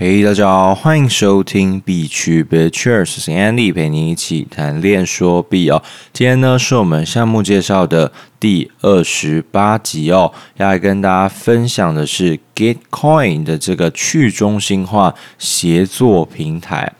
嘿，大家好，欢迎收听币趣 BitCheers，是 Andy 陪你一起谈练说币哦。今天呢是我们项目介绍的第二十八集哦，要来跟大家分享的是 Gitcoin 的这个去中心化协作平台。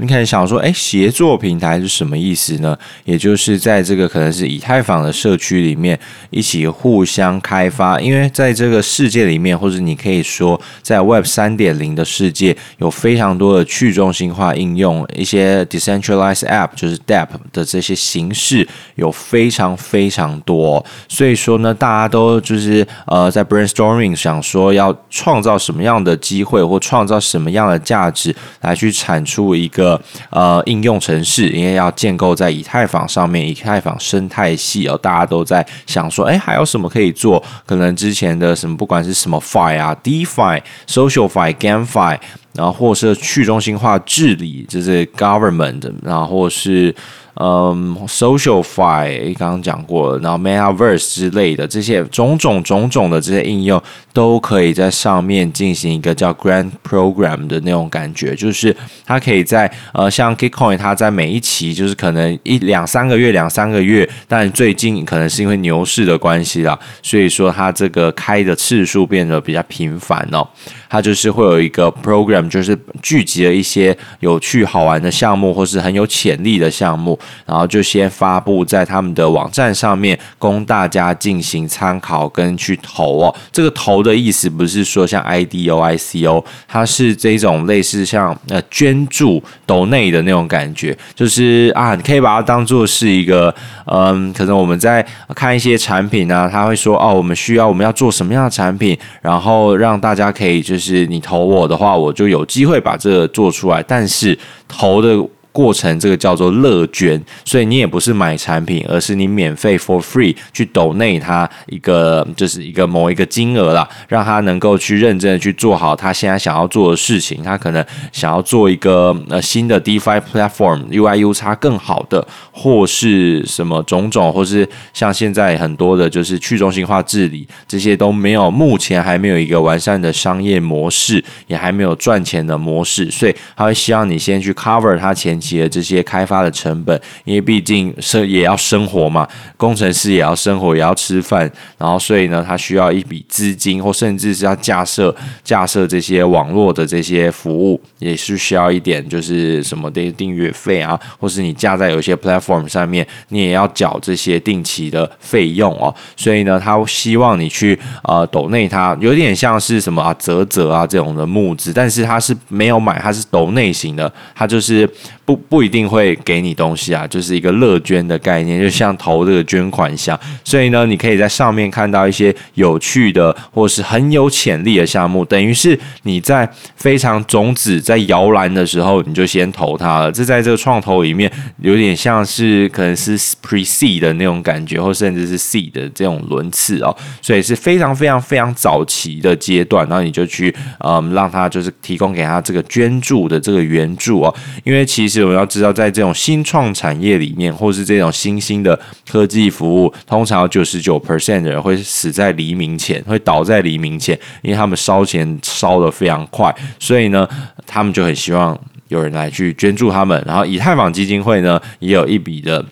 你可能想说，哎，协作平台是什么意思呢？也就是在这个可能是以太坊的社区里面一起互相开发，因为在这个世界里面，或者你可以说在 Web 三点零的世界，有非常多的去中心化应用，一些 decentralized app 就是 DApp 的这些形式有非常非常多，所以说呢，大家都就是呃在 brainstorming 想说要创造什么样的机会或创造什么样的价值来去产出一个。呃，应用城市，因为要建构在以太坊上面，以太坊生态系哦，大家都在想说，哎，还有什么可以做？可能之前的什么，不管是什么 Fi 啊，DeFi、SocialFi、GameFi，然后或是去中心化治理，就是 Government，然后是。嗯，SocialFi 刚刚讲过，然后 Metaverse 之类的这些种种种种的这些应用，都可以在上面进行一个叫 Grant Program 的那种感觉，就是它可以在呃，像 Gitcoin，它在每一期就是可能一两三个月，两三个月，但最近可能是因为牛市的关系啦，所以说它这个开的次数变得比较频繁哦。它就是会有一个 program，就是聚集了一些有趣好玩的项目，或是很有潜力的项目，然后就先发布在他们的网站上面，供大家进行参考跟去投哦。这个投的意思不是说像 IDO、ICO，它是这种类似像呃捐助、donate 的那种感觉，就是啊，你可以把它当做是一个嗯，可能我们在看一些产品啊，他会说哦，我们需要我们要做什么样的产品，然后让大家可以。就是你投我的话，我就有机会把这个做出来。但是投的。过程这个叫做乐捐，所以你也不是买产品，而是你免费 for free 去斗内他一个，就是一个某一个金额啦，让他能够去认真的去做好他现在想要做的事情。他可能想要做一个呃新的 DeFi platform UI UX 更好的，或是什么种种，或是像现在很多的就是去中心化治理，这些都没有，目前还没有一个完善的商业模式，也还没有赚钱的模式，所以他会希望你先去 cover 他前期的这些开发的成本，因为毕竟生也要生活嘛，工程师也要生活，也要吃饭，然后所以呢，他需要一笔资金，或甚至是要架设架设这些网络的这些服务，也是需要一点就是什么的订阅费啊，或是你架在有些 platform 上面，你也要缴这些定期的费用哦。所以呢，他希望你去呃抖内他，有点像是什么啊啧啧啊这种的募资，但是他是没有买，他是抖内型的，他就是。不不一定会给你东西啊，就是一个乐捐的概念，就像投这个捐款箱。所以呢，你可以在上面看到一些有趣的或是很有潜力的项目，等于是你在非常种子在摇篮的时候，你就先投它了。这在这个创投里面有点像是可能是 pre-seed 的那种感觉，或甚至是 seed 的这种轮次哦。所以是非常非常非常早期的阶段，然后你就去嗯让他就是提供给他这个捐助的这个援助哦，因为其实。我们要知道，在这种新创产业里面，或是这种新兴的科技服务，通常有九十九 percent 的人会死在黎明前，会倒在黎明前，因为他们烧钱烧得非常快，所以呢，他们就很希望有人来去捐助他们。然后，以太坊基金会呢，也有一笔的。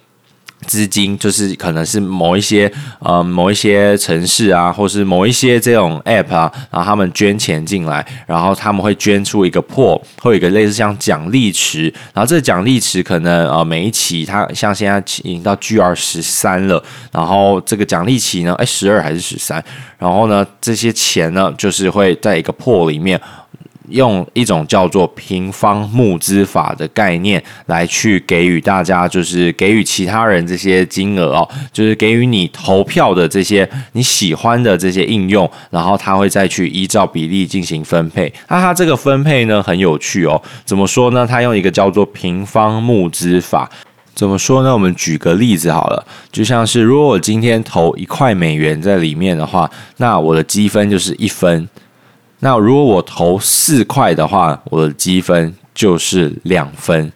资金就是可能是某一些呃某一些城市啊，或是某一些这种 app 啊，然后他们捐钱进来，然后他们会捐出一个 pool，会有一个类似像奖励池，然后这个奖励池可能呃每一期它像现在已经到 GR 十三了，然后这个奖励期呢，哎十二还是十三，然后呢这些钱呢就是会在一个 pool 里面。用一种叫做平方募资法的概念来去给予大家，就是给予其他人这些金额哦，就是给予你投票的这些你喜欢的这些应用，然后他会再去依照比例进行分配。那他这个分配呢很有趣哦，怎么说呢？他用一个叫做平方募资法，怎么说呢？我们举个例子好了，就像是如果我今天投一块美元在里面的话，那我的积分就是一分。那如果我投四块的话，我的积分就是两分。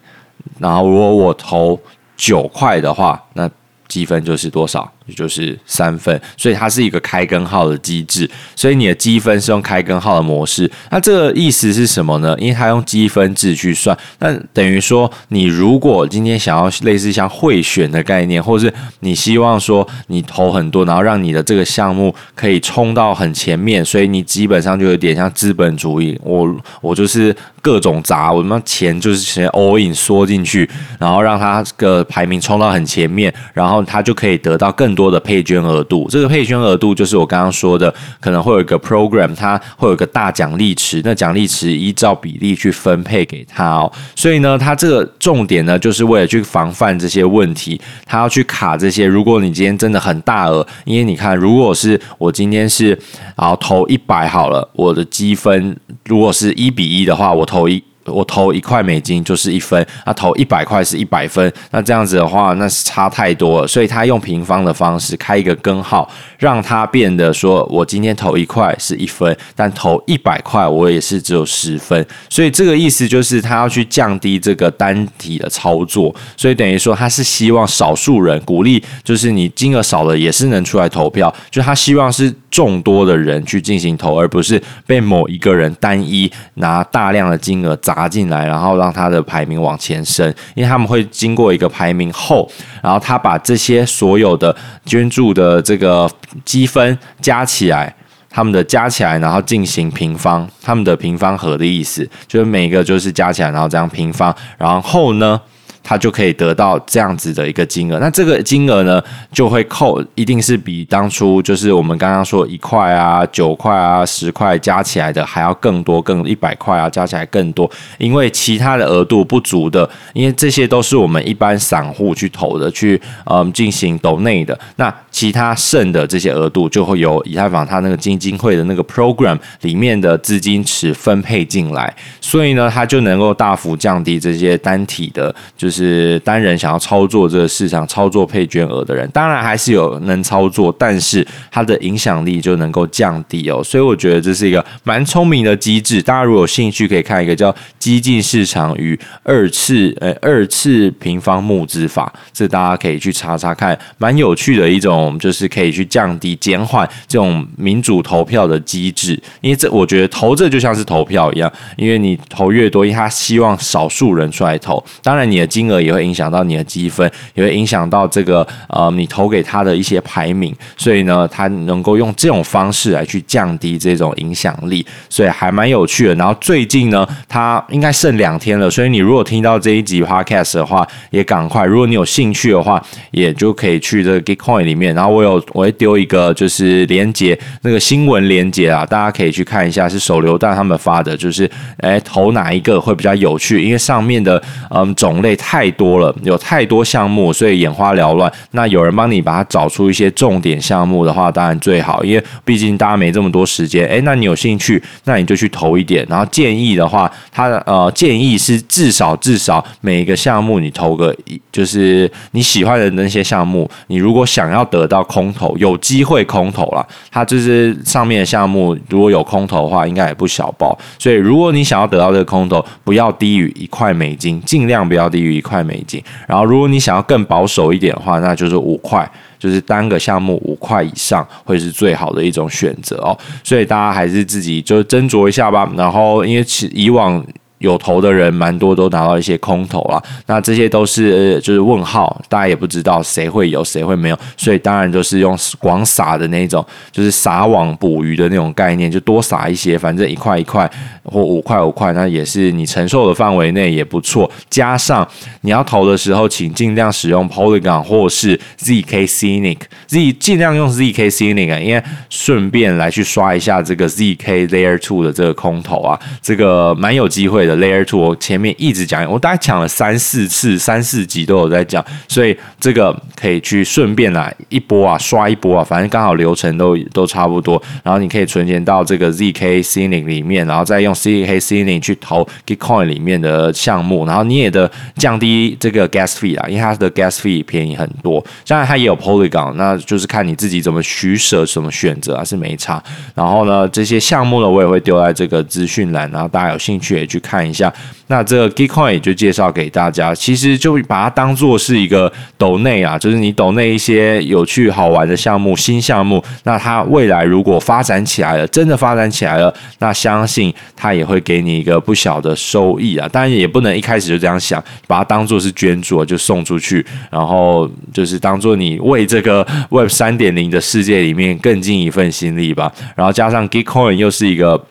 然后如果我投九块的话，那积分就是多少？也就是三分，所以它是一个开根号的机制，所以你的积分是用开根号的模式。那这个意思是什么呢？因为它用积分制去算，那等于说你如果今天想要类似像贿选的概念，或是你希望说你投很多，然后让你的这个项目可以冲到很前面，所以你基本上就有点像资本主义，我我就是各种砸，我他妈钱就是先 all in 缩进去，然后让它这个排名冲到很前面，然后它就可以得到更。更多的配捐额度，这个配捐额度就是我刚刚说的，可能会有一个 program，它会有一个大奖励池，那奖励池依照比例去分配给他哦。所以呢，它这个重点呢，就是为了去防范这些问题，他要去卡这些。如果你今天真的很大额，因为你看，如果是我今天是然后投一百好了，我的积分如果是一比一的话，我投一。我投一块美金就是一分，那投一百块是一百分，那这样子的话，那是差太多了。所以他用平方的方式开一个根号，让它变得说我今天投一块是一分，但投一百块我也是只有十分。所以这个意思就是他要去降低这个单体的操作，所以等于说他是希望少数人鼓励，就是你金额少了也是能出来投票，就他希望是众多的人去进行投，而不是被某一个人单一拿大量的金额砸进来，然后让他的排名往前升，因为他们会经过一个排名后，然后他把这些所有的捐助的这个积分加起来，他们的加起来，然后进行平方，他们的平方和的意思就是每个就是加起来，然后这样平方，然后呢，他就可以得到这样子的一个金额，那这个金额呢，就会扣，一定是比当初就是我们刚刚说一块啊、九块啊、十块加起来的还要更多，更一百块啊加起来更多，因为其他的额度不足的，因为这些都是我们一般散户去投的，去嗯进行抖内的，那其他剩的这些额度就会由以太坊它那个基金会的那个 program 里面的资金池分配进来，所以呢，它就能够大幅降低这些单体的，就是。是单人想要操作这个市场、操作配捐额的人，当然还是有能操作，但是它的影响力就能够降低哦。所以我觉得这是一个蛮聪明的机制。大家如果有兴趣，可以看一个叫《激进市场与二次呃二次平方募资法》，这大家可以去查查看，蛮有趣的一种，就是可以去降低、减缓这种民主投票的机制。因为这我觉得投这就像是投票一样，因为你投越多，因为他希望少数人出来投，当然你的金。金额也会影响到你的积分，也会影响到这个呃你投给他的一些排名，所以呢，他能够用这种方式来去降低这种影响力，所以还蛮有趣的。然后最近呢，他应该剩两天了，所以你如果听到这一集 podcast 的话，也赶快。如果你有兴趣的话，也就可以去这个 Gitcoin 里面。然后我有我会丢一个就是连接，那个新闻连接啊，大家可以去看一下，是手榴弹他们发的，就是哎投哪一个会比较有趣，因为上面的嗯种类太。太多了，有太多项目，所以眼花缭乱。那有人帮你把它找出一些重点项目的话，当然最好，因为毕竟大家没这么多时间。诶，那你有兴趣，那你就去投一点。然后建议的话，他呃建议是至少至少每一个项目你投个一，就是你喜欢的那些项目，你如果想要得到空投，有机会空投啦。它就是上面的项目如果有空投的话，应该也不小包。所以如果你想要得到这个空投，不要低于一块美金，尽量不要低于。块美金，然后如果你想要更保守一点的话，那就是五块，就是单个项目五块以上会是最好的一种选择哦。所以大家还是自己就斟酌一下吧。然后因为其以往。有投的人蛮多，都拿到一些空投啊。那这些都是就是问号，大家也不知道谁会有，谁会没有，所以当然就是用广撒的那种，就是撒网捕鱼的那种概念，就多撒一些，反正一块一块或五块五块，那也是你承受的范围内也不错。加上你要投的时候，请尽量使用 Polygon 或是 ZK Scenic，Z 尽量用 ZK Scenic，因为顺便来去刷一下这个 ZK Layer Two 的这个空投啊，这个蛮有机会的。Layer Two，我前面一直讲，我大概讲了三四次，三四集都有在讲，所以这个可以去顺便来一波啊，刷一波啊，反正刚好流程都都差不多。然后你可以存钱到这个 ZK Scening 里面，然后再用 ZK Scening 去投 Gitcoin 里面的项目，然后你也得降低这个 Gas Fee 啊，因为它的 Gas Fee 便宜很多。当然它也有 Polygon，那就是看你自己怎么取舍，怎么选择啊，是没差。然后呢，这些项目呢，我也会丢在这个资讯栏，然后大家有兴趣也去看。看一下。那这个 Gitcoin 也就介绍给大家，其实就把它当做是一个抖内啊，就是你抖内一些有趣好玩的项目、新项目。那它未来如果发展起来了，真的发展起来了，那相信它也会给你一个不小的收益啊。当然也不能一开始就这样想，把它当做是捐助就送出去，然后就是当做你为这个 Web 三点零的世界里面更尽一份心力吧。然后加上 Gitcoin 又是一个。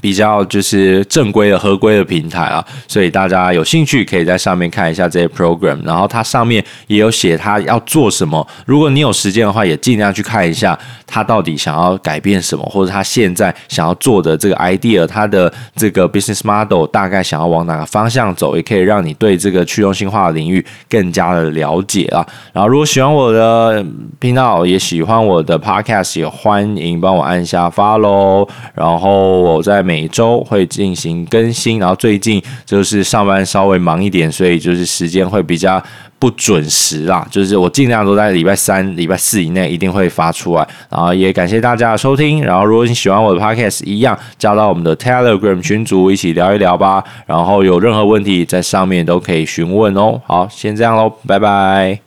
比较就是正规的、合规的平台啊，所以大家有兴趣可以在上面看一下这些 program，然后它上面也有写它要做什么。如果你有时间的话，也尽量去看一下他到底想要改变什么，或者他现在想要做的这个 idea，他的这个 business model 大概想要往哪个方向走，也可以让你对这个去中心化的领域更加的了解啊。然后如果喜欢我的频道，也喜欢我的 podcast，也欢迎帮我按下 follow，然后我在。每周会进行更新，然后最近就是上班稍微忙一点，所以就是时间会比较不准时啦。就是我尽量都在礼拜三、礼拜四以内一定会发出来。然后也感谢大家的收听。然后如果你喜欢我的 Podcast，一样加到我们的 Telegram 群组一起聊一聊吧。然后有任何问题在上面都可以询问哦。好，先这样喽，拜拜。